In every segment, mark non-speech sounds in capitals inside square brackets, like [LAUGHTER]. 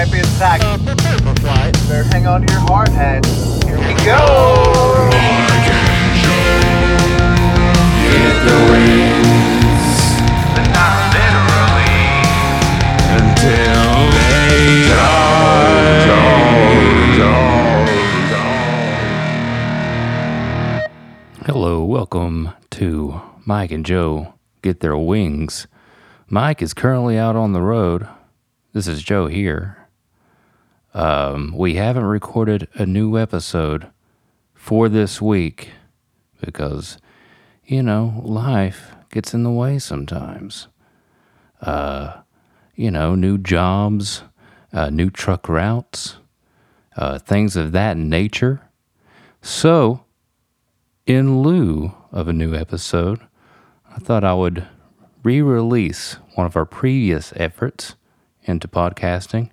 champion tag. Better hang on to your heart, and here we go. The But not literally. until they die. Hello, welcome to Mike and Joe Get Their Wings. Mike is currently out on the road. This is Joe here. Um, we haven't recorded a new episode for this week because, you know, life gets in the way sometimes. Uh, you know, new jobs, uh, new truck routes, uh, things of that nature. So, in lieu of a new episode, I thought I would re release one of our previous efforts into podcasting.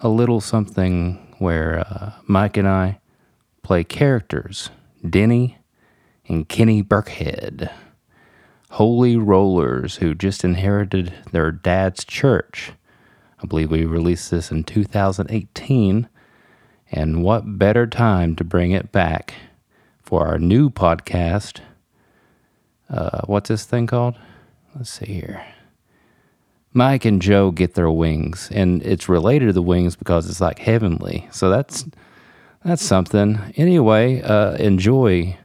A little something where uh, Mike and I play characters Denny and Kenny Burkhead, holy rollers who just inherited their dad's church. I believe we released this in 2018. And what better time to bring it back for our new podcast. Uh, what's this thing called? Let's see here. Mike and Joe get their wings, and it's related to the wings because it's like heavenly. So that's that's something. Anyway, uh, enjoy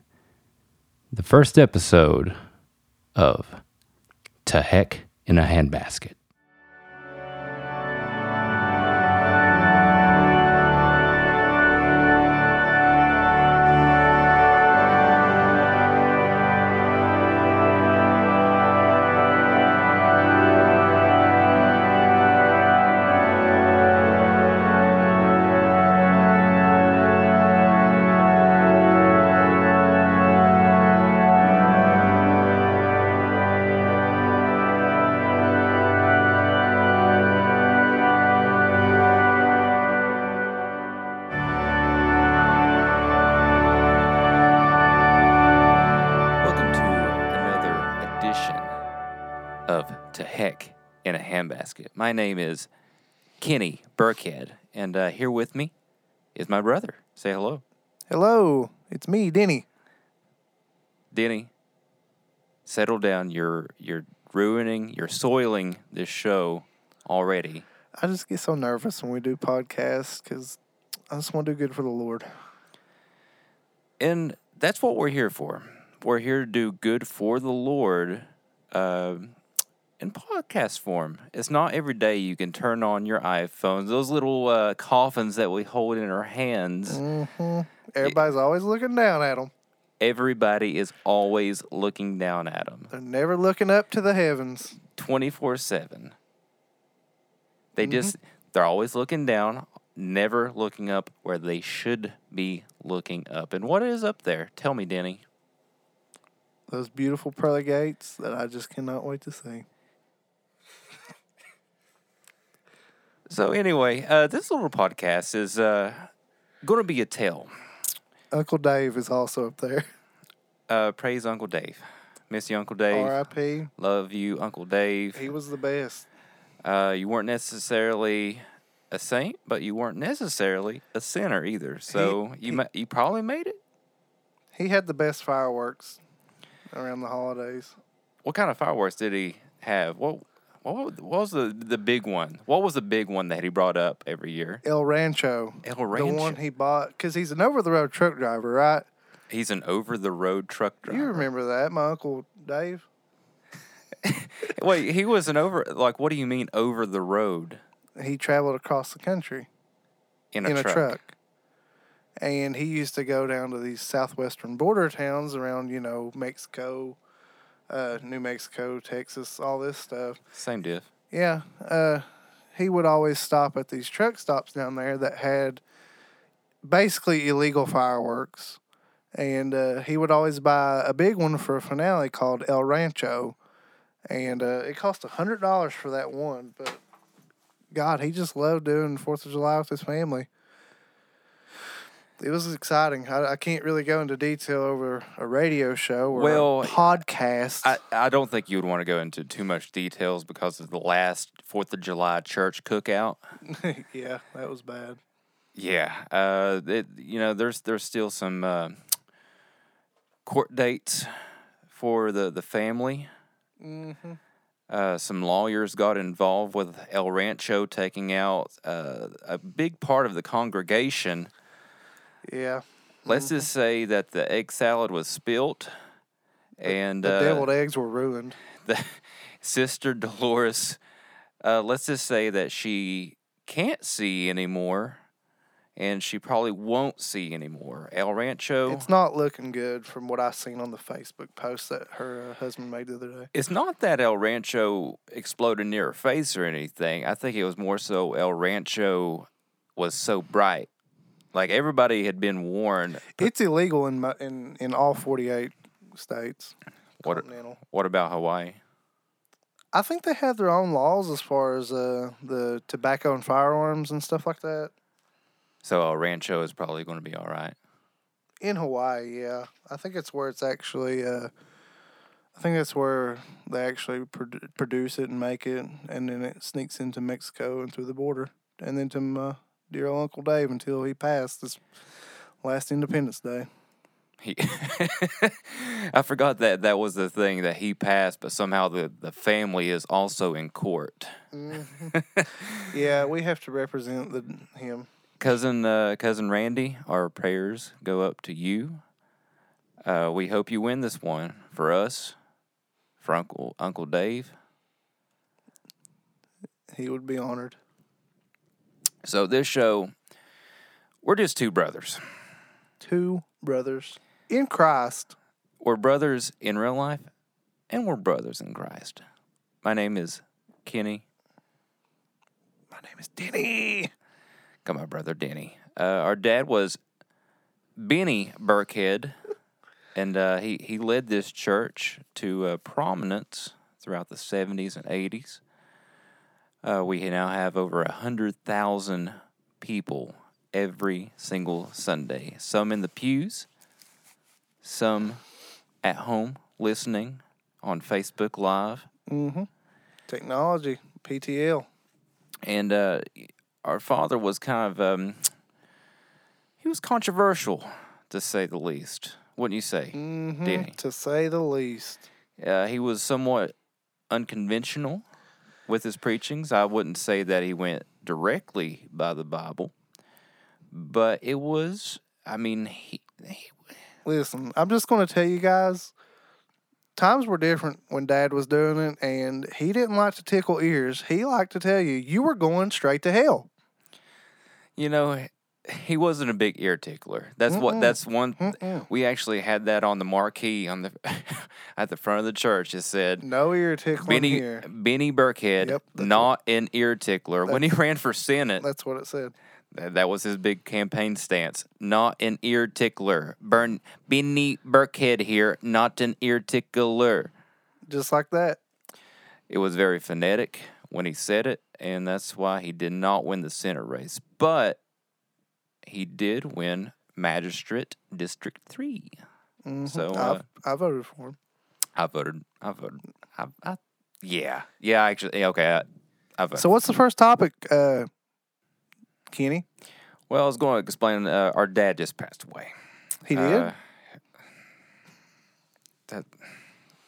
the first episode of To Heck in a Handbasket. My name is Kenny Burkhead, and uh, here with me is my brother. Say hello. Hello, it's me, Denny. Denny, settle down. You're you're ruining, you're soiling this show already. I just get so nervous when we do podcasts because I just want to do good for the Lord. And that's what we're here for. We're here to do good for the Lord uh, in podcast form. It's not every day you can turn on your iPhones, those little uh, coffins that we hold in our hands. hmm Everybody's always looking down at them. Everybody is always looking down at them They're never looking up to the heavens. 24 7. They just, they're always looking down, never looking up where they should be looking up. And what is up there? Tell me, Denny. Those beautiful pearly gates that I just cannot wait to see. So anyway, uh, this little podcast is uh, going to be a tale. Uncle Dave is also up there. Uh, praise Uncle Dave. Miss you, Uncle Dave. R.I.P. Love you, Uncle Dave. He was the best. Uh, you weren't necessarily a saint, but you weren't necessarily a sinner either. So you he- ma- you probably made it. He had the best fireworks around the holidays. What kind of fireworks did he have? What what, was the the big one? What was the big one that he brought up every year? El Rancho. El Rancho. The one he bought because he's an over the road truck driver, right? He's an over the road truck driver. You remember that, my uncle Dave? [LAUGHS] Wait, he was an over like what do you mean over the road He traveled across the country in a in truck? a truck. And he used to go down to these southwestern border towns around, you know, Mexico, uh, New Mexico, Texas, all this stuff. Same diff. Yeah. Uh, he would always stop at these truck stops down there that had basically illegal fireworks. And uh, he would always buy a big one for a finale called El Rancho. And uh, it cost a $100 for that one. But God, he just loved doing Fourth of July with his family. It was exciting. I, I can't really go into detail over a radio show or Well, a podcast. I, I don't think you would want to go into too much details because of the last Fourth of July church cookout. [LAUGHS] yeah, that was bad. Yeah, uh, it, you know, there's there's still some uh, court dates for the the family. Mm-hmm. Uh, some lawyers got involved with El Rancho taking out uh, a big part of the congregation. Yeah, Let's just say that the egg salad was spilt, and the uh, deviled eggs were ruined. [LAUGHS] the sister Dolores, uh, let's just say that she can't see anymore, and she probably won't see anymore. El Rancho, It's not looking good from what I seen on the Facebook post that her uh, husband made the other day. it's not that El Rancho exploded near her face or anything. I think it was more so El Rancho was so bright. Like everybody had been warned. It's illegal in mo- in in all forty eight states. What, Continental. what about Hawaii? I think they have their own laws as far as uh, the tobacco and firearms and stuff like that. So El Rancho is probably going to be all right. In Hawaii, yeah, I think it's where it's actually. Uh, I think that's where they actually produ- produce it and make it, and then it sneaks into Mexico and through the border, and then to my dear old Uncle Dave until he passed this last Independence Day. He, [LAUGHS] I forgot that that was the thing that he passed, but somehow the, the family is also in court. Yeah, we have to represent the him. Cousin uh, cousin Randy, our prayers go up to you. Uh, we hope you win this one for us, for Uncle Uncle Dave. He would be honored. So this show, we're just two brothers. Two brothers in Christ. We're brothers in real life, and we're brothers in Christ. My name is Kenny. My name is Denny. Got my brother Denny. Uh, our dad was Benny Burkhead, [LAUGHS] and uh, he he led this church to uh, prominence throughout the seventies and eighties. Uh, we now have over a hundred thousand people every single Sunday. Some in the pews, some at home listening on Facebook Live. Mm-hmm. Technology, PTL. and uh, our father was kind of um, he was controversial to say the least wouldn't you say Mm-hmm. Denny? To say the least. uh, he was somewhat unconventional with his preachings i wouldn't say that he went directly by the bible but it was i mean he, he Listen, I'm just going to tell you guys. Times were different when Dad was doing it, and he didn't like to tickle ears. He liked to tell you you were going straight to hell. you know he wasn't a big ear tickler that's what Mm-mm. that's one we actually had that on the marquee on the [LAUGHS] at the front of the church it said No ear tickling Benny here. Benny Burkhead, Yep, that's not an ear tickler. When he ran for Senate, That's what it said. that, that was his big campaign stance. Not an ear tickler. Burn Benny Burkhead here, not an ear tickler. Just like that. It was very phonetic when he said it, and that's why he did not win the Senate race. But he did win Magistrate District Three. Mhm. So, uh, I, I voted for him. I voted. I voted. I, I, yeah, yeah. Actually, yeah, okay. I, I voted. So, what's the first topic, uh, Kenny? Well, I was going to explain. Uh, our dad just passed away. He did. Uh, that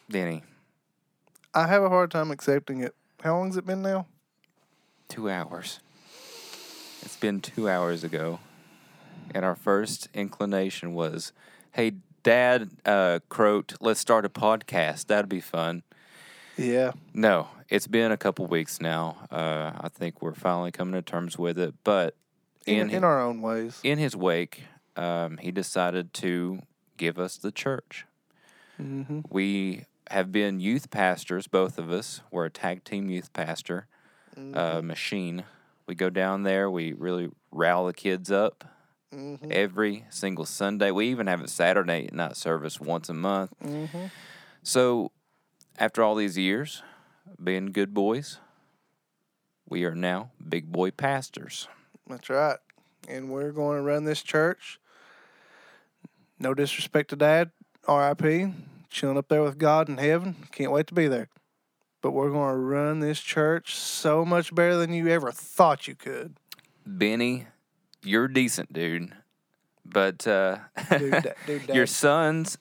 Denny, I have a hard time accepting it. How long's it been now? two hours. It's been two hours ago, and our first inclination was, "Hey, Dad, uh, Croat, let's start a podcast. That'd be fun." Yeah. No, it's been a couple weeks now. Uh, I think we're finally coming to terms with it, but In, in in our own ways. in his wake, um, he decided to give us the church. Mm-hmm. We have been youth pastors, both of us. We're a tag team youth pastor uh, machine. We go down there, we really rile the kids up Mm-hmm. every single Sunday. We even have a Saturday night service once a month. Mm-hmm. So, after all these years being good boys, we are now big boy pastors. That's right. And we're going to run this church No disrespect to Dad, R.I.P. Chilling up there with God in heaven. Can't wait to be there. But we're going to run this church so much better than you ever thought you could. Benny, you're decent, dude. But uh, Dude, [LAUGHS] dude, your sons,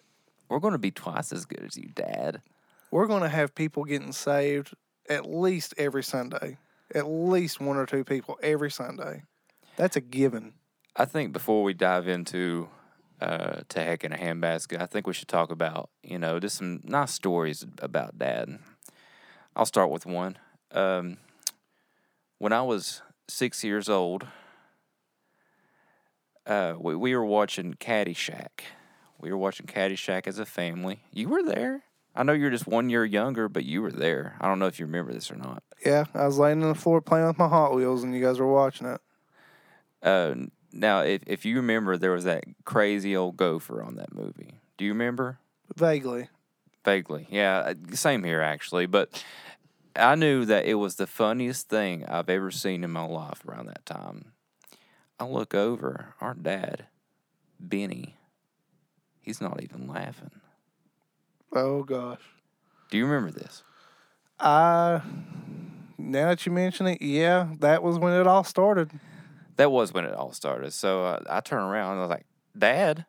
we're going to be twice as good as you, Dad. we're going to have people getting saved at least every Sunday. At least one or two people every Sunday. That's a given. I think before we dive into uh, to heck in a handbasket, I think we should talk about you know just some nice stories about Dad. I'll start with one. Um, when I was six years old, uh, we we were watching Caddyshack. We were watching Caddyshack as a family. You were there. I know you're just one year younger, but you were there. I don't know if you remember this or not. Yeah, I was laying on the floor playing with my Hot Wheels and you guys were watching it. Uh, now, if if you remember, there was that crazy old gopher on that movie. Do you remember? Vaguely. Vaguely, yeah. uh, Same here, actually. But I knew that it was the funniest thing I've ever seen in my life around that time. I look over, our dad, Benny. He's not even laughing. Oh gosh. Do you remember this? I now that you mention it, yeah, that was when it all started. That was when it all started. So uh, I turn around and I was like, Dad,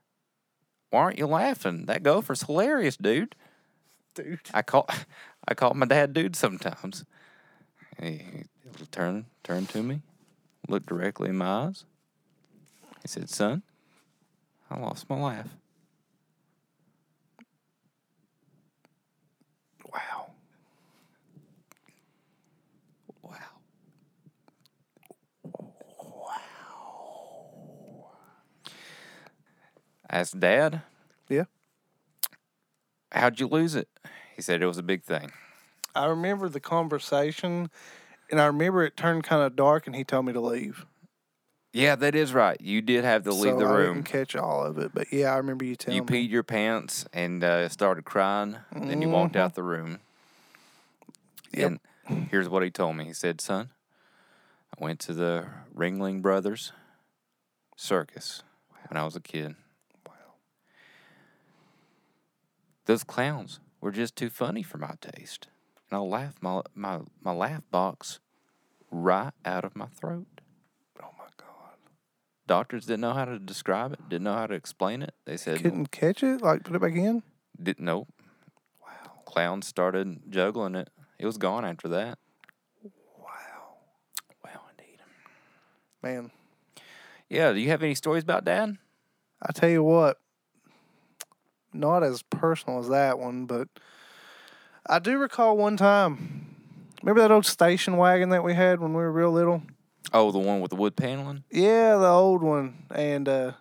why aren't you laughing? That gopher's hilarious, dude. Dude. I call [LAUGHS] I call my dad dude sometimes. He, he turned turned to me, looked directly in my eyes. He said, "Son, I lost my laugh." Wow. Wow. I asked Dad, Yeah. "How'd you lose it?" He said it was a big thing. I remember the conversation and I remember it turned kind of dark and he told me to leave. Yeah, that is right. You did have to leave so the I room. didn't catch all of it, but yeah, I remember you telling You me. peed your pants and uh, started crying. And then you walked Mm-hmm. out the room. Yep. And here's what he told me. He said, "Son, I went to the Ringling Brothers circus when I was a kid. Wow. Those clowns were just too funny for my taste, and I laughed my my my laugh box right out of my throat. Doctors didn't know how to describe it, didn't know how to explain it. They said, Couldn't catch it? Like put it back in? didn't know. Wow. Clowns started juggling it. It was gone after that. Wow. Wow, indeed. Man, Yeah. Do you have any stories about Dad? I tell you what, not as personal as that one, but I do recall one time. Remember that old station wagon that we had when we were real little? Oh, the one with the wood paneling. Yeah, the old one. And uh,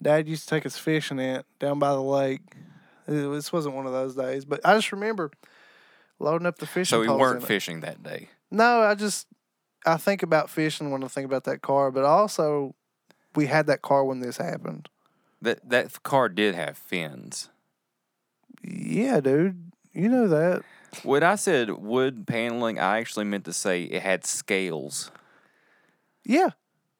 Dad used to take us fishing in it down by the lake. It- This wasn't one of those days, but I just remember loading up the fishing. So we weren't in it. fishing that day. No, I just I think about fishing when I think about that car, but also we had that car when this happened. That that car did have fins. Yeah, dude, you know that. When I said wood paneling, I actually meant to say it had scales. Yeah,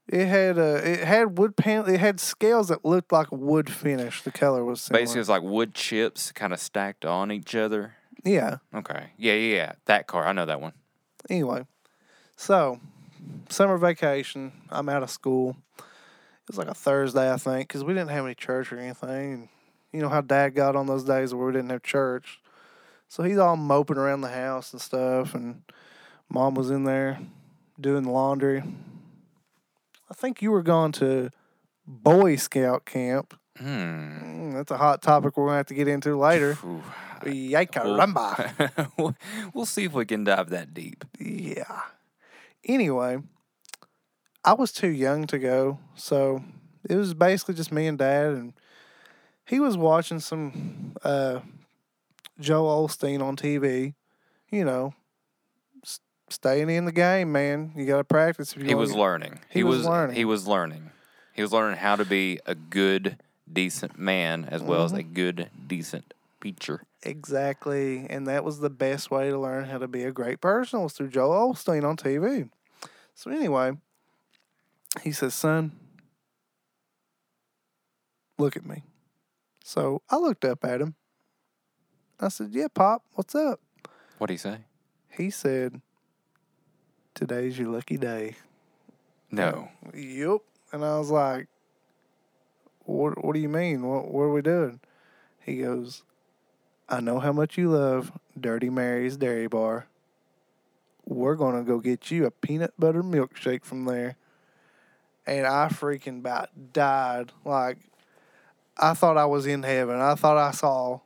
it had uh, it had wood panel. It had scales that looked like wood finish. The color was similar. Basically, it's like wood chips kind of stacked on each other. yeah. Okay. Yeah, yeah, yeah. That car. I know that one. Anyway, so summer vacation. I'm out of school. It was like a Thursday, I think, because we didn't have any church or anything. And you know how Dad got on those days where we didn't have church. So he's all moping around the house and stuff, and Mom was in there doing the laundry. I think you were going to Boy Scout camp. Hmm. Mm, that's a hot topic we're gonna have to get into later. Yakaramba. [LAUGHS] We'll- we'll see if we can dive that deep. Yeah. Anyway, I was too young to go, so it was basically just me and Dad, and he was watching some uh, Joel Osteen on TV. You know, staying in the game, man. You got to practice. If you He was get- learning. He was learning. He was learning. He was learning how to be a good, decent man as well as a Mm-hmm. good, decent preacher. Exactly, and that was the best way to learn how to be a great person was through Joel Osteen on TV. So anyway, he says, "Son, look at me." So I looked up at him. I said, Yeah, Pop, what's up? What'd he say? He said, Today's your lucky day. No. Yep. And I was like, What what do you mean? What what are we doing? He goes, I know how much you love Dirty Mary's Dairy Bar. We're gonna go get you a peanut butter milkshake from there. And I freaking about died. Like I thought I was in heaven. I thought I saw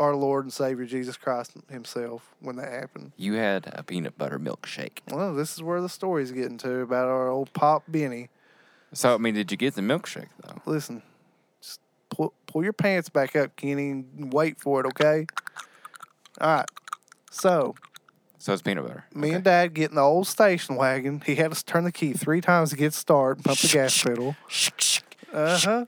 our Lord and Savior Jesus Christ himself when that happened. You had a peanut butter milkshake. Well, this is where the story's getting to about our old Pop Benny. So, I mean, did you get the milkshake, though? Listen, just pull, pull your pants back up, Kenny, and wait for it, okay? All right. So, So it's peanut butter. me Okay. and Dad get in the old station wagon. He had us turn the key three times to get started, pump the gas pedal. Uh huh.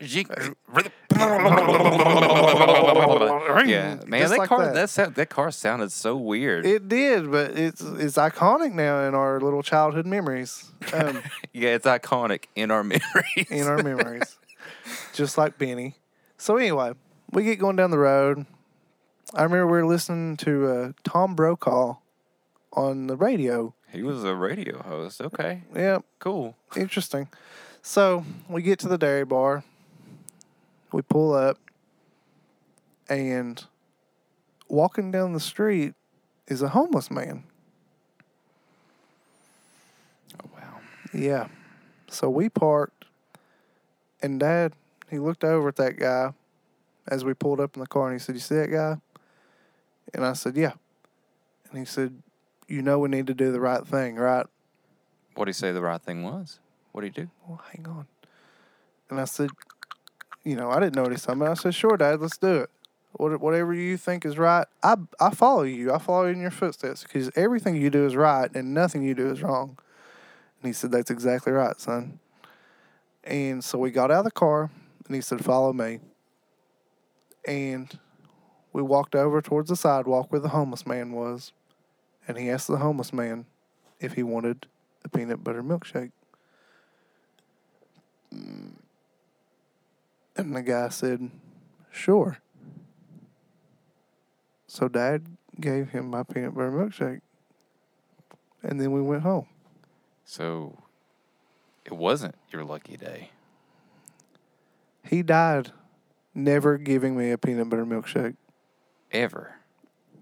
yeah, man, Just that like car that. that. sound, that car sounded so weird. It did, but it's it's iconic now in our little childhood memories. Um, [LAUGHS] yeah, it's iconic in our memories. in our memories, [LAUGHS] just like Benny. So anyway, we get going down the road. I remember we were listening to uh, Tom Brokaw on the radio. he was a radio host. Okay, Yeah, cool. interesting. So we get to the dairy bar. We pull up, and walking down the street is a homeless man. Oh wow. Yeah. So we parked, and Dad, he looked over at that guy as we pulled up in the car, and he said, "You see that guy?" And I said, "Yeah." And he said, "You know we need to do the right thing, right?" What did he say the right thing was? What do you do? Well, hang on. And I said, "You know, I didn't notice something." I said, "Sure, Dad, let's do it. What- Whatever you think is right, I I follow you. I follow you in your footsteps because everything you do is right and nothing you do is wrong." And he said, That's exactly right, son. And so we got out of the car and he said, Follow me. And we walked over towards the sidewalk where the homeless man was. And he asked the homeless man if he wanted a peanut butter milkshake. And the guy said, Sure. So dad gave him my peanut butter milkshake. And then we went home. So it wasn't your lucky day. He died never giving me a peanut butter milkshake. Ever.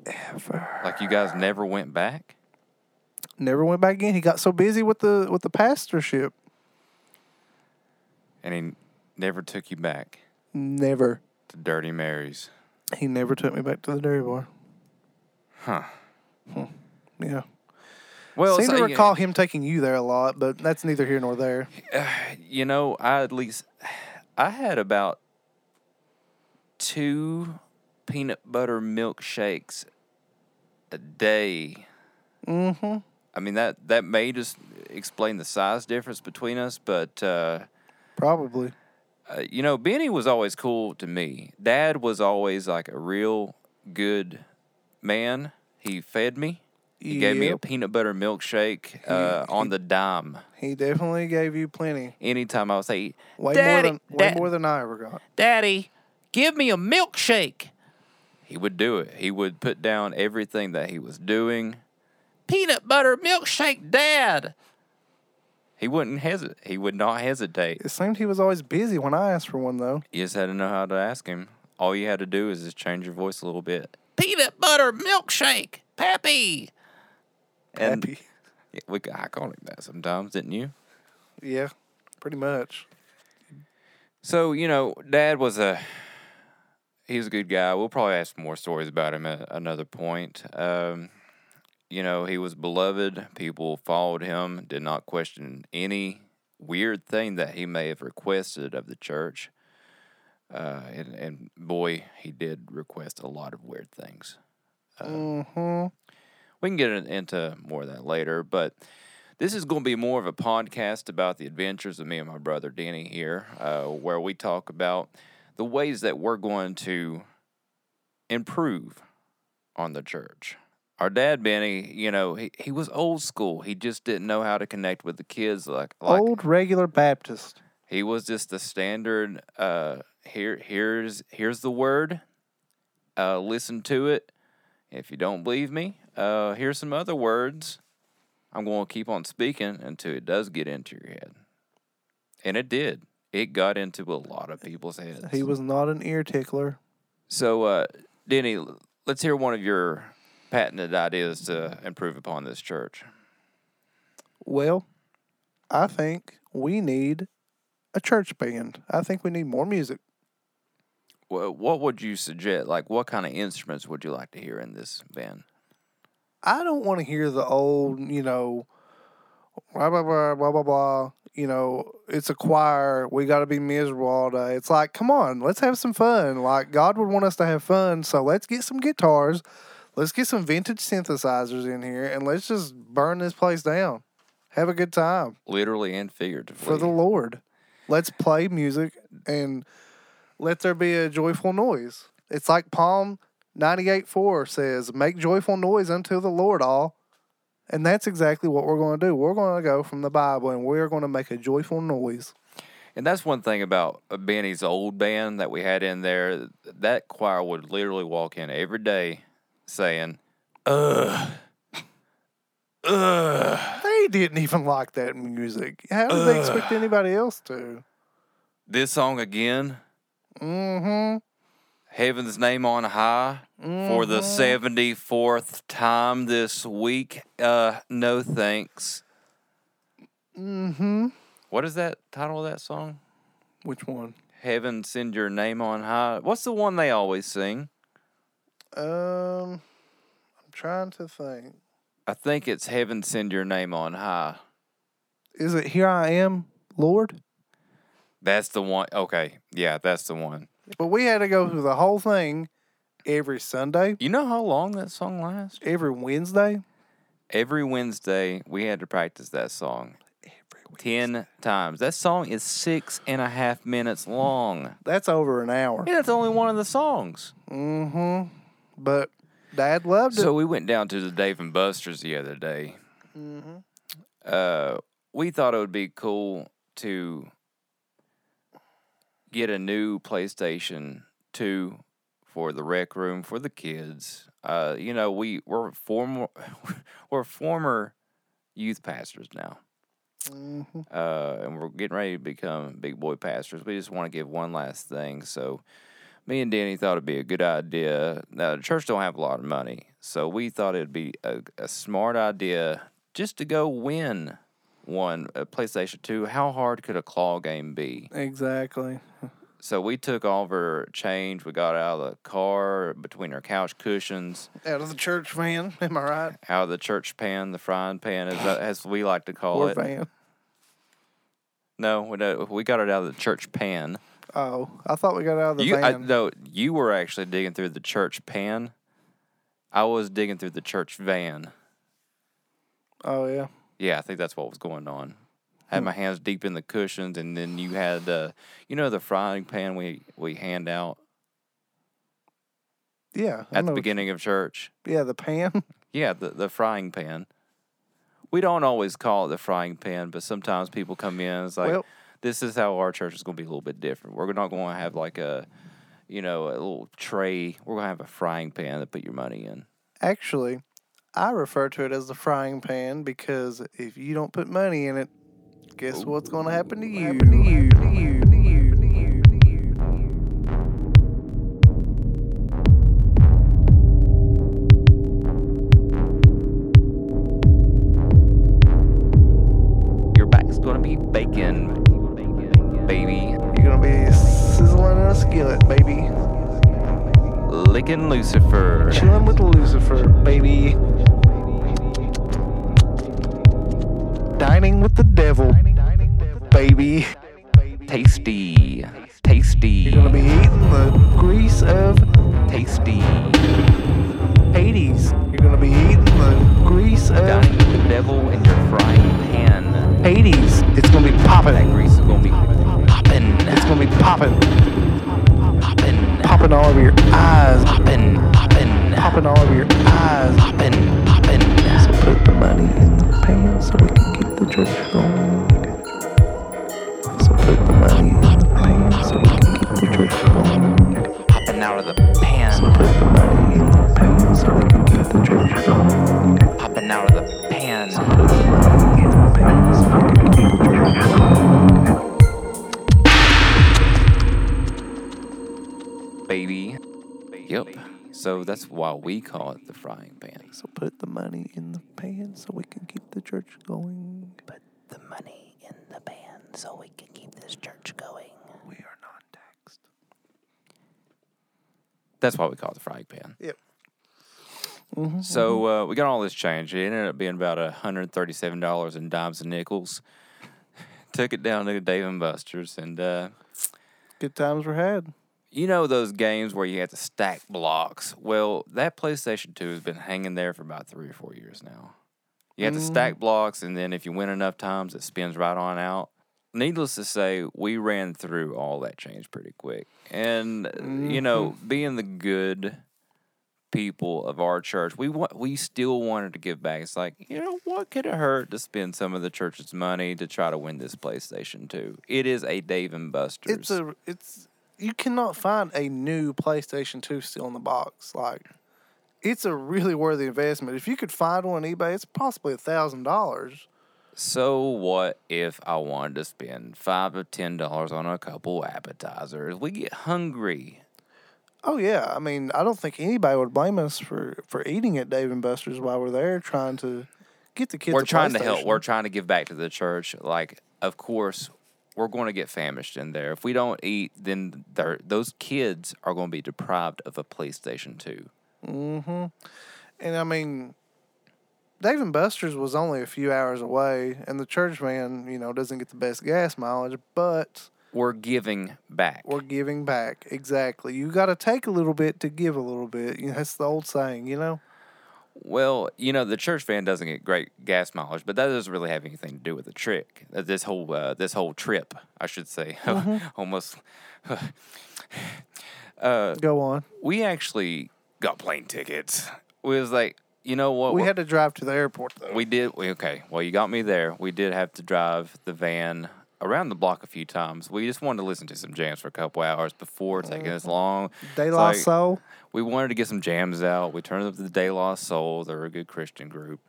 Ever. Like you guys never went back? Never went back again. He got so busy with the with the pastorship. And he never took you back Never. to Dirty Mary's. He never took me back to the dairy bar. Huh. Yeah. Well, Seem so, to recall him taking you there a lot, but that's neither here nor there. [SIGHS] you know, I at least I had about two peanut butter milkshakes a day. Mm-hmm. I mean that that may just explain the size difference between us, but uh, Probably. uh, you know, Benny was always cool to me. Dad was always like a real good man. He fed me. He gave me a peanut butter milkshake uh, on the dime. He definitely gave you plenty. Anytime I would say, Way Daddy, more than way Dad- more than I ever got. Daddy, give me a milkshake. He would do it. He would put down everything that he was doing. Peanut butter milkshake, Dad. He wouldn't hesitate. He would not hesitate. It seemed he was always busy when I asked for one though. You just had to know how to ask him. All you had to do is just change your voice a little bit. Peanut butter milkshake, Pappy. And Happy. [LAUGHS] Yeah, we I called him that sometimes, didn't you? Yeah, pretty much. So you know, Dad was a he's a good guy. We'll probably ask more stories about him at another point. Um, you know, he was beloved. People followed him. Did not question any weird thing that he may have requested of the church. Uh, and, and boy, he did request a lot of weird things. Mm-hmm. We can get into more of that later, but this is going to be more of a podcast about the adventures of me and my brother Danny here, uh, where we talk about the ways that we're going to improve on the church. Our dad Benny, you know, he, he was old school. He just didn't know how to connect with the kids like like Old regular Baptist. he was just the standard uh, here here's here's the word. Uh, listen to it. If you don't believe me, uh, here's some other words. I'm going to keep on speaking until it does get into your head, and it did. It got into a lot of people's heads. He was not an ear tickler. So, uh, Denny, let's hear one of your patented ideas to improve upon this church. Well, I think we need a church band. I think we need more music. Wha- What would you suggest? Like, what kind of instruments would you like to hear in this band? I don't want to hear the old, you know, blah blah blah blah blah blah. You know, it's a choir. We got to be miserable all day. It's like, come on, let's have some fun. Like God would want us to have fun, so let's get some guitars, let's get some vintage synthesizers in here, and let's just burn this place down. Have a good time Literally and figuratively. for the Lord. Let's play music and let there be a joyful noise. It's like Psalm 98 4 says, Make joyful noise unto the Lord all. And that's exactly what we're going to do. We're going to go from the Bible and we're going to make a joyful noise. And that's one thing about Benny's old band that we had in there. That choir would literally walk in every day saying, "Ugh, ugh." They didn't even like that music. How did they expect anybody else to? This song again, Mm hmm. Heaven's Name on High, for the seventy fourth time this week. Uh, no thanks. hmm. Mm hmm. What is that title of that song? Which one? Heaven send your name on high. What's the one they always sing? Um, I'm trying to think. I think it's Heaven send your name on high. Is it Here I Am, Lord? That's the one. Okay, yeah, that's the one. But we had to go through the whole thing every Sunday, You know how long that song lasts? every Wednesday. Every Wednesday, we had to practice that song 10 times. That song is six and a half minutes long. That's over an hour. And it's only one of the songs. Mm-hmm. But Dad loved it. So we went down to the Dave and Buster's the other day. mm-hmm. Uh, we thought it would be cool to get a new PlayStation 2 for the rec room for the kids. Uh, you know, we we're former [LAUGHS] we're former youth pastors now. Mm-hmm. Uh, and we're getting ready to become big boy pastors. We just want to give one last thing. So, me and Danny thought it'd be a good idea. Now, the church don't have a lot of money, so we thought it'd be a, a smart idea just to go win one a PlayStation Two. How hard could a claw game be? Exactly. So we took all of our change. We got out of the car between our couch cushions, Out of the church van, [LAUGHS] am I right? out of the church pan, the frying pan, as, as we like to call Or it. van. No, we we got it out of the church pan. Oh, I thought we got out of the you, I, van. no, you were actually digging through the church pan. I was digging through the church van. oh yeah. Yeah, I think that's what was going on. I Hmm. had my hands deep in the cushions, and then you had, uh, you know, the frying pan we we hand out Yeah. I at the beginning of church. Yeah, the pan. [LAUGHS] Yeah, the the frying pan. We don't always call it the frying pan, but sometimes people come in. It's like Well- this is how our church is going to be a little bit different. We're not going to have like a, you know, a little tray. We're going to have a frying pan to put your money in. Actually, I refer to it as the frying pan because if you don't put money in it, guess what's going to happen to you? Happen to you? To you? To you? Lucifer. Chilling with Lucifer, baby. Dining with the devil, baby. Tasty. Tasty. You're gonna be eating the grease of tasty. Hades. You're gonna be eating the grease of Dining with the devil in your frying pan. Hades. It's gonna be popping. That grease is to be Popping. popping all over your eyes. Popping. Popping. So put the money in the pan so we can keep the church going. So put the money in the pan so we can keep the church Popping out of the pan. Popping So that's why we call it the frying pan. So put the money in the pan so we can keep the church going. Put the money in the pan so we can keep this church going. We are non taxed. That's why we call it the frying pan. Yep. So uh, we got all this change. It ended up being about hundred thirty-seven dollars in dimes and nickels. [LAUGHS] Took it down to Dave and Buster's, and uh, Good times were had. You know those games where you have to stack blocks. Well, that PlayStation Two has been hanging there for about three or four years now. You have to stack blocks, and then if you win enough times, it spins right on out. Needless to say, we ran through all that change pretty quick, and uh, you know, being the good people of our church, we want we still wanted to give back. It's like, you know, what could it hurt to spend some of the church's money to try to win this PlayStation 2? It is a Dave and Buster's. It's a it's you cannot find a new PlayStation 2 still in the box. Like it's a really worthy investment. If you could find one on eBay, it's possibly a thousand dollars. so what if I wanted to spend five to ten dollars on a couple appetizers? We get hungry. Oh yeah, I mean, I don't think anybody would blame us for for eating at Dave and Buster's while we're there trying to get the kids. we're trying to help. We're trying to give back to the church. Like, of course, we're going to get famished in there. If we don't eat, then those kids are going to be deprived of a PlayStation 2. Mm-hmm. And I mean, Dave and Buster's was only a few hours away, and the church van, you know, doesn't get the best gas mileage, but We're giving back. we're giving back. Exactly. You got to take a little bit to give a little bit. You know, that's the old saying, you know. Well, you know, the church van doesn't get great gas mileage, but that doesn't really have anything to do with the trick. Uh, This whole uh, this whole trip, I should say, [LAUGHS] almost. [SIGHS] uh, Go on. we actually got plane tickets. We was like, you know what? We had to drive to the airport though. We did. We, okay. Well, you got me there. We did have to drive the van around the block a few times. We just wanted to listen to some jams for a couple hours before taking this mm-hmm. long. De It's La like- Soul. We wanted to get some jams out. We turned up to the De La Soul. They're a good Christian group.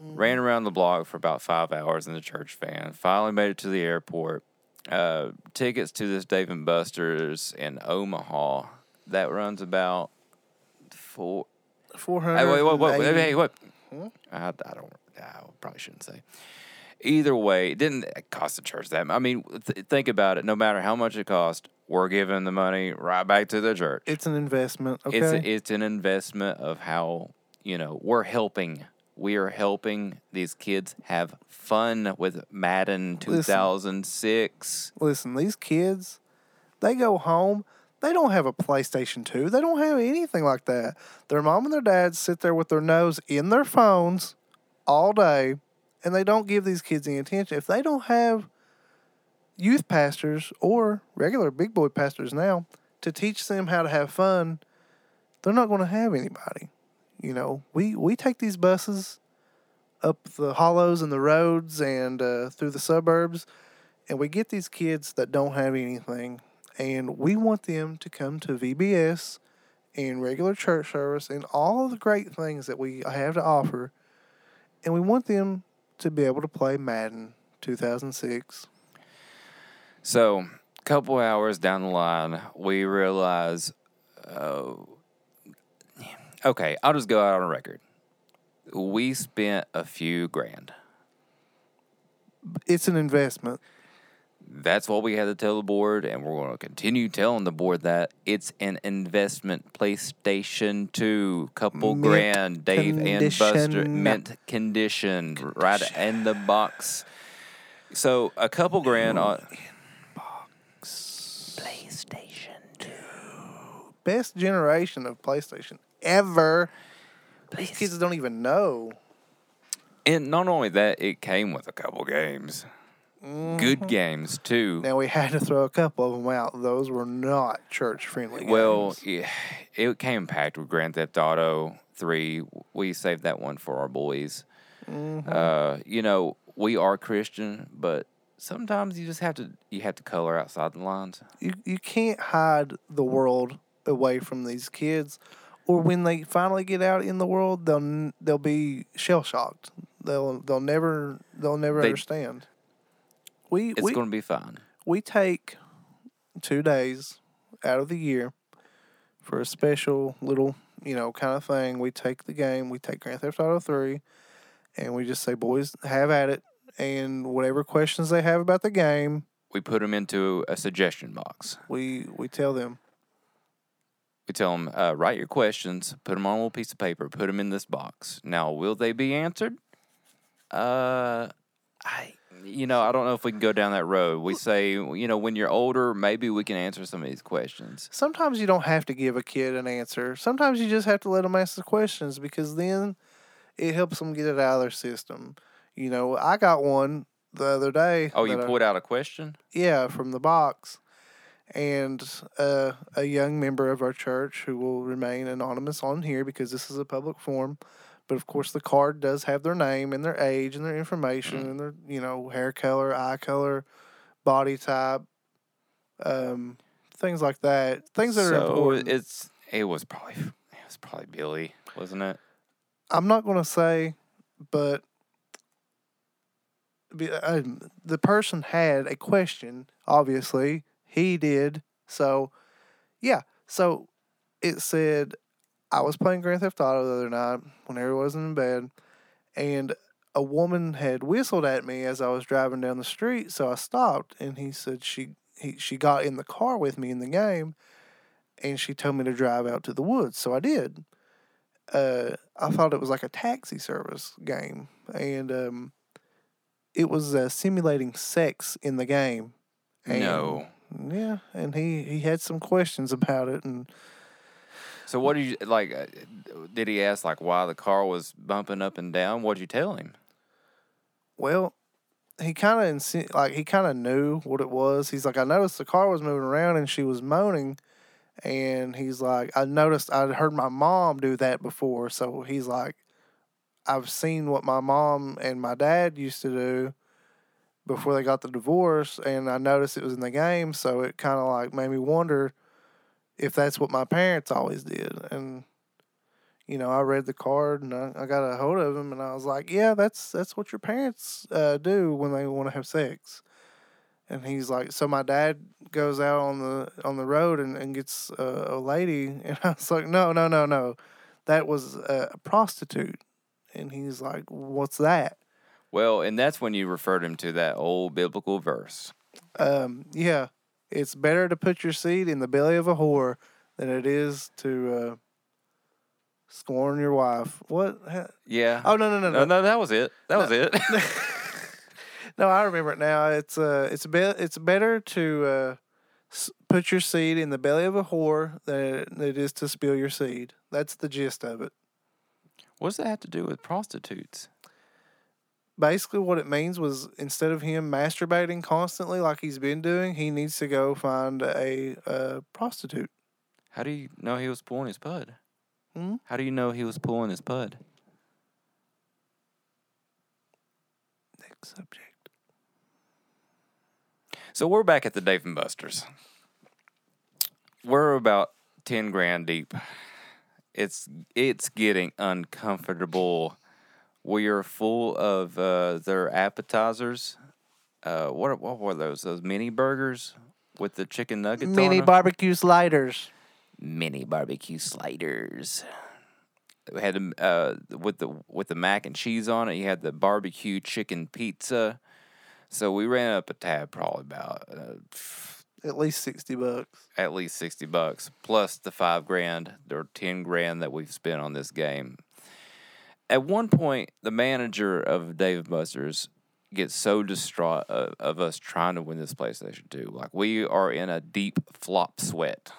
Ran mm-hmm. around the block for about five hours in the church van. Finally made it to the airport. Uh, tickets to this Dave and Buster's in Omaha. That runs about four. Four Hey, hundred. wait, wait, wait, wait, hey, what? Hmm? I, I don't. I probably shouldn't say. Either way, it didn't cost the church that. mu- I mean, th- think about it. No matter how much it cost, we're giving the money right back to the church. It's an investment. Okay. It's a, it's an investment of how you know we're helping. We are helping these kids have fun with Madden 2006. Listen, these kids, they go home. They don't have a PlayStation 2. They don't have anything like that. Their mom and their dad sit there with their nose in their phones all day, and they don't give these kids any attention. If they don't have youth pastors or regular big boy pastors now to teach them how to have fun, they're not going to have anybody. You know, we, we take these buses up the hollows and the roads and uh, through the suburbs and we get these kids that don't have anything and we want them to come to VBS and regular church service and all of the great things that we have to offer and we want them to be able to play Madden 2006 So, a couple hours down the line, we realize, uh, okay, I'll just go out on a record. We spent a few grand. it's an investment That's what we had to tell the board, and we're going to continue telling the board that it's an investment. PlayStation 2, couple Mint grand, Dave and Buster, mint condition, right in the box. So, a couple grand on. PlayStation 2. best generation of PlayStation ever these kids don't even know And not only that, it came with a couple games. Good games, too. now we had to throw a couple of them out those were not church friendly Well, yeah, it came packed with Grand Theft Auto 3. We saved that one for our boys. Uh, you know, we are Christian, but sometimes you just have to you have to color outside the lines. you, you can't hide the world away from these kids, or when they finally get out in the world, they'll they'll be shell shocked. They'll they'll never they'll never They- understand. We It's we going to be fine. we take two days out of the year for a special little, you know, kind of thing. We take the game, we take Grand Theft Auto 3, and we just say, boys, have at it. And whatever questions they have about the game, We put them into a suggestion box. we, we tell them. We tell them, uh, write your questions, put them on a little piece of paper, put them in this box. Now, will they be answered? Uh, I, you know, I don't know if we can go down that road. We say, you know, when you're older, maybe we can answer some of these questions. Sometimes you don't have to give a kid an answer. Sometimes you just have to let them ask the questions because then it helps them get it out of their system. You know, I got one the other day. Oh, you that I- pulled out a question? Yeah, from the box. And uh, a young member of our church who will remain anonymous on here because this is a public forum. But of course, the card does have their name and their age and their information and their, you know, hair color, eye color, body type, um, things like that. Things that are so important. it's it was probably it was probably Billy, wasn't it? I'm not going to say, but uh, the person had a question. Obviously, he did. So, yeah. So it said, I was playing Grand Theft Auto the other night when everyone was in bed, and a woman had whistled at me as I was driving down the street. So I stopped, and he said she he, she got in the car with me in the game, and she told me to drive out to the woods. So I did uh, I thought it was like a taxi service game, and um, it was uh, simulating sex in the game. And, No. Yeah, and he he had some questions about it, and So what did you like? uh, Did he ask like why the car was bumping up and down? What'd you tell him? well, he kind of insi- like he kind of knew what it was. He's like, I noticed the car was moving around and she was moaning, and he's like, I noticed I'd heard my mom do that before, so he's like, I've seen what my mom and my dad used to do before they got the divorce, and I noticed it was in the game, so it kind of like made me wonder if that's what my parents always did. And you know, I read the card and I, I got a hold of him, and I was like, yeah, that's that's what your parents uh, do when they want to have sex. And he's like, so my dad goes out on the on the road and, and gets a, a lady, [LAUGHS] and I was like, no, no, no, no, that was a, a prostitute. And he's like, what's that? Well, and that's when you referred him to that old biblical verse. Um, yeah, it's better to put your seed in the belly of a whore than it is to uh, scorn your wife. What? Yeah. Oh no no no no, no no, that was it. That was it. [LAUGHS] no! I remember it now. It's uh, it's be- it's better to uh, s- put your seed in the belly of a whore than than it is to spill your seed. That's the gist of it. what does that have to do with prostitutes? Basically, what it means was instead of him masturbating constantly like he's been doing, he needs to go find a, uh prostitute. How do you know he was pulling his pud? Hmm? How do you know he was pulling his pud? Next subject. So we're back at the Dave and Buster's. We're about ten grand deep. It's it's getting uncomfortable. We are full of uh, their appetizers. Uh, what what were those? Those mini burgers with the chicken nuggets. on Mini barbecue sliders. mini barbecue sliders. We had uh, with the with the mac and cheese on it. You had the barbecue chicken pizza. So we ran up a tab probably about uh, At least sixty bucks. at least sixty bucks plus the five grand or ten grand that we've spent on this game. At one point, the manager of Dave Buster's gets so distraught of, of us trying to win this PlayStation 2. Like we are in a deep flop sweat.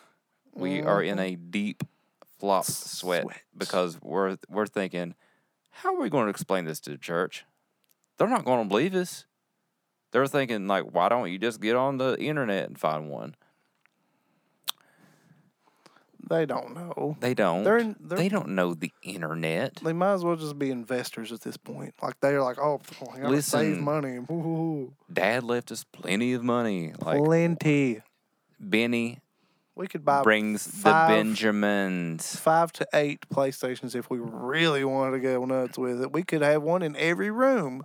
We are in a mm-hmm. deep flop sweat Sweat. because we're we're thinking, how are we going to explain this to the church? They're not going to believe us. They're thinking like, why don't you just get on the internet and find one? They don't know. They don't. They're in- they're- they don't know the internet. They might as well just be investors at this point. Like they're like, oh, I gotta save money. Ooh, [LAUGHS] Dad left us plenty of money. Like plenty. Benny, We could buy brings five, the Benjamins. five to eight PlayStations if we really wanted to go nuts with it. We could have one in every room.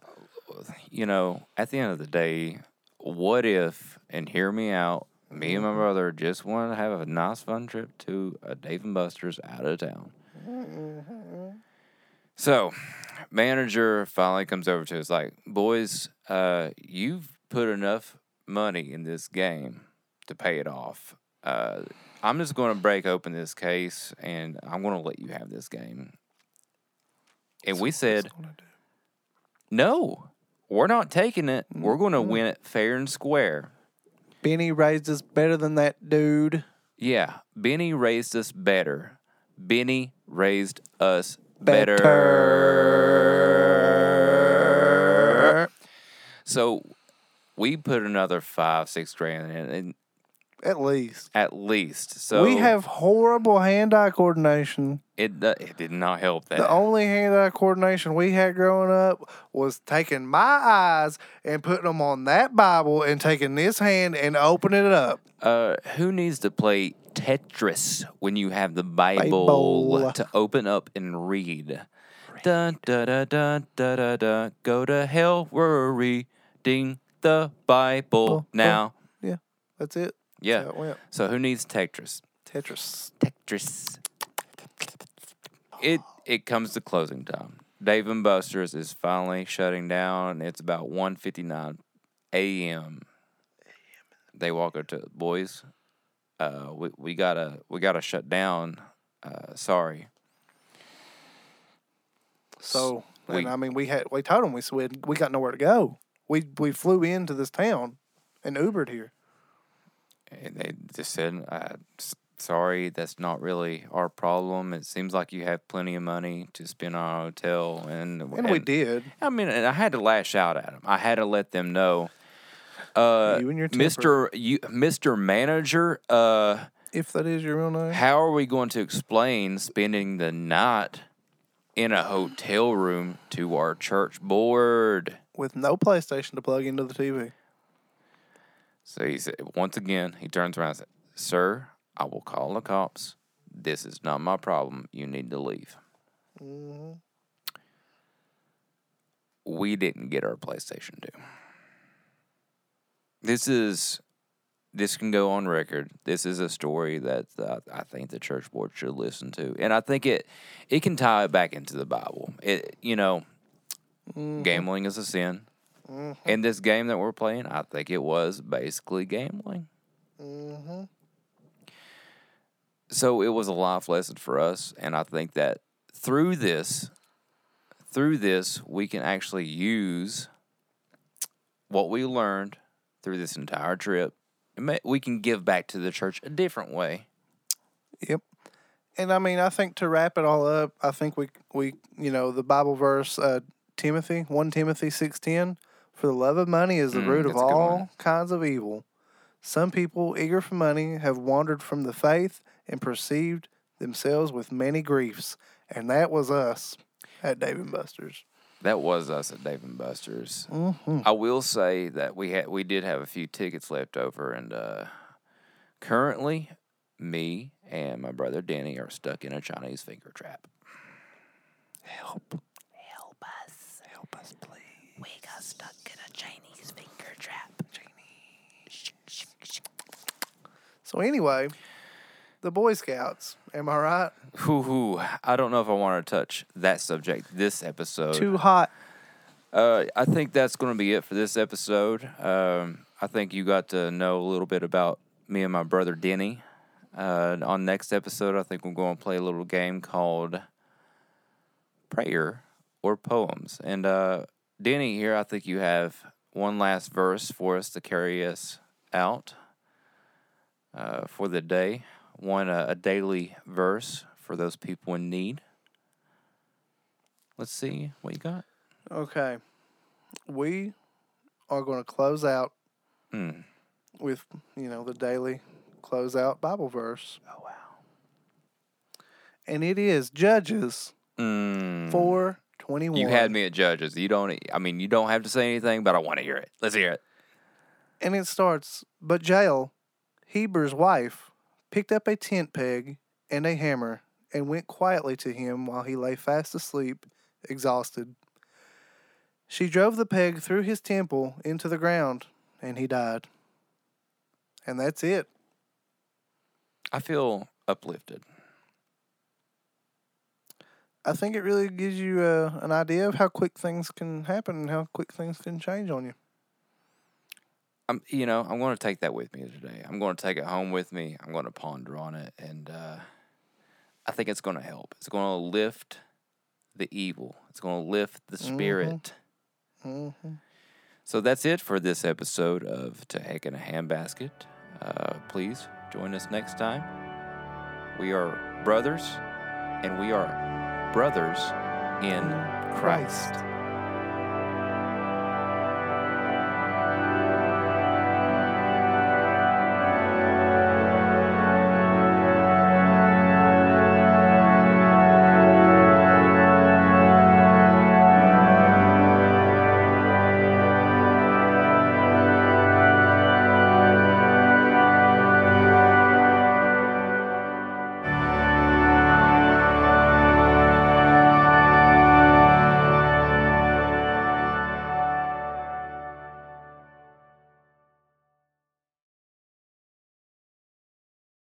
You know, at the end of the day, what if, and hear me out, me and my brother just want to have a nice fun trip to a Dave and Buster's out of town. So, manager finally comes over to us like, boys, uh, you've put enough money in this game to pay it off. Uh, I'm just going to break open this case and I'm going to let you have this game. And we said, no, we're not taking it. We're going to win it fair and square. Benny raised us better than that dude. Yeah, Benny raised us better. Benny raised us Better. better. So we put another five, six grand in, in At least. at least. So we have horrible hand-eye coordination. it. do- It did not help that. The only hand-eye coordination we had growing up was taking my eyes and putting them on that Bible and taking this hand and opening it up. Uh, who needs to play Tetris when you have the Bible, Bible. to open up and read? Da da da da da da da. Go to hell, we're reading the Bible Oh, oh. now. Yeah, that's it. Yeah. How it went. So who needs Tetris? Tetris. Tetris. It it comes to closing time. Dave and Buster's is finally shutting down. It's about 1.59 a.m. They walk up to boys. Uh, we we gotta we gotta shut down. Uh, sorry. So, We- and I mean, we had we told them we said we got nowhere to go. We we flew into this town and Ubered here. And they just said, uh, "Sorry, that's not really our problem. It seems like you have plenty of money to spend on a hotel." And And we did. I mean, and I had to lash out at them. I had to let them know, uh, You and your Mister, you, Mister Manager, uh, If that is your real name. how are we going to explain spending the night in a hotel room to our church board? With no PlayStation to plug into the TV. So he said, once again, he turns around and said, Sir, I will call the cops. This is not my problem. You need to leave. We didn't get our PlayStation 2. This is, this can go on record. This is a story that uh, I think the church board should listen to. And I think it, it can tie it back into the Bible. It, you know, gambling is a sin. In this game that we're playing, I think it was basically gambling. Mm-hmm. So it was a life lesson for us, and I think that through this, through this, we can actually use what we learned through this entire trip. We can give back to the church a different way. Yep. And I mean, I think to wrap it all up, I think we we you know the Bible verse uh, Timothy one Timothy six ten, for the love of money is the Mm, root of that's a good all kinds of evil. Some people eager for money have wandered from the faith and perceived themselves with many griefs, and that was us at Dave and Buster's. That was us at Dave and Buster's. Mm-hmm. I will say that we had we did have a few tickets left over, and uh, currently, me and my brother Danny are stuck in a Chinese finger trap. Help us. help us, please. We got stuck in a Chinese finger trap. So anyway, the Boy Scouts. Am I right? Whew, whew. I don't know if I want to touch that subject this episode. Too hot. Uh, I think that's going to be it for this episode. Um, I think you got to know a little bit about me and my brother Denny. Uh, on next episode, I think we're going to play a little game called Prayer or Poems. And uh, Denny, here, I think you have one last verse for us to carry us out uh, for the day. One uh, a daily verse for those people in need. Let's see what you got. Okay. We are going to close out Hmm. with, you know, the daily closeout Bible verse. Oh wow. And it is Judges Mm. 421. You had me at judges. You don't. I mean, you don't have to say anything, but I want to hear it. Let's hear it. And it starts, but Jael, Heber's wife, picked up a tent peg and a hammer and went quietly to him while he lay fast asleep, exhausted. She drove the peg through his temple into the ground, and he died. And that's it. I feel uplifted. I think it really gives you uh, an idea of how quick things can happen and how quick things can change on you. I'm, you know, I'm going to take that with me today. I'm going to take it home with me. I'm going to ponder on it, and uh, I think it's going to help. It's going to lift the evil. It's going to lift the spirit. So that's it for this episode of To Heck in a Handbasket. Uh, please join us next time. We are brothers, and we are brothers in Christ.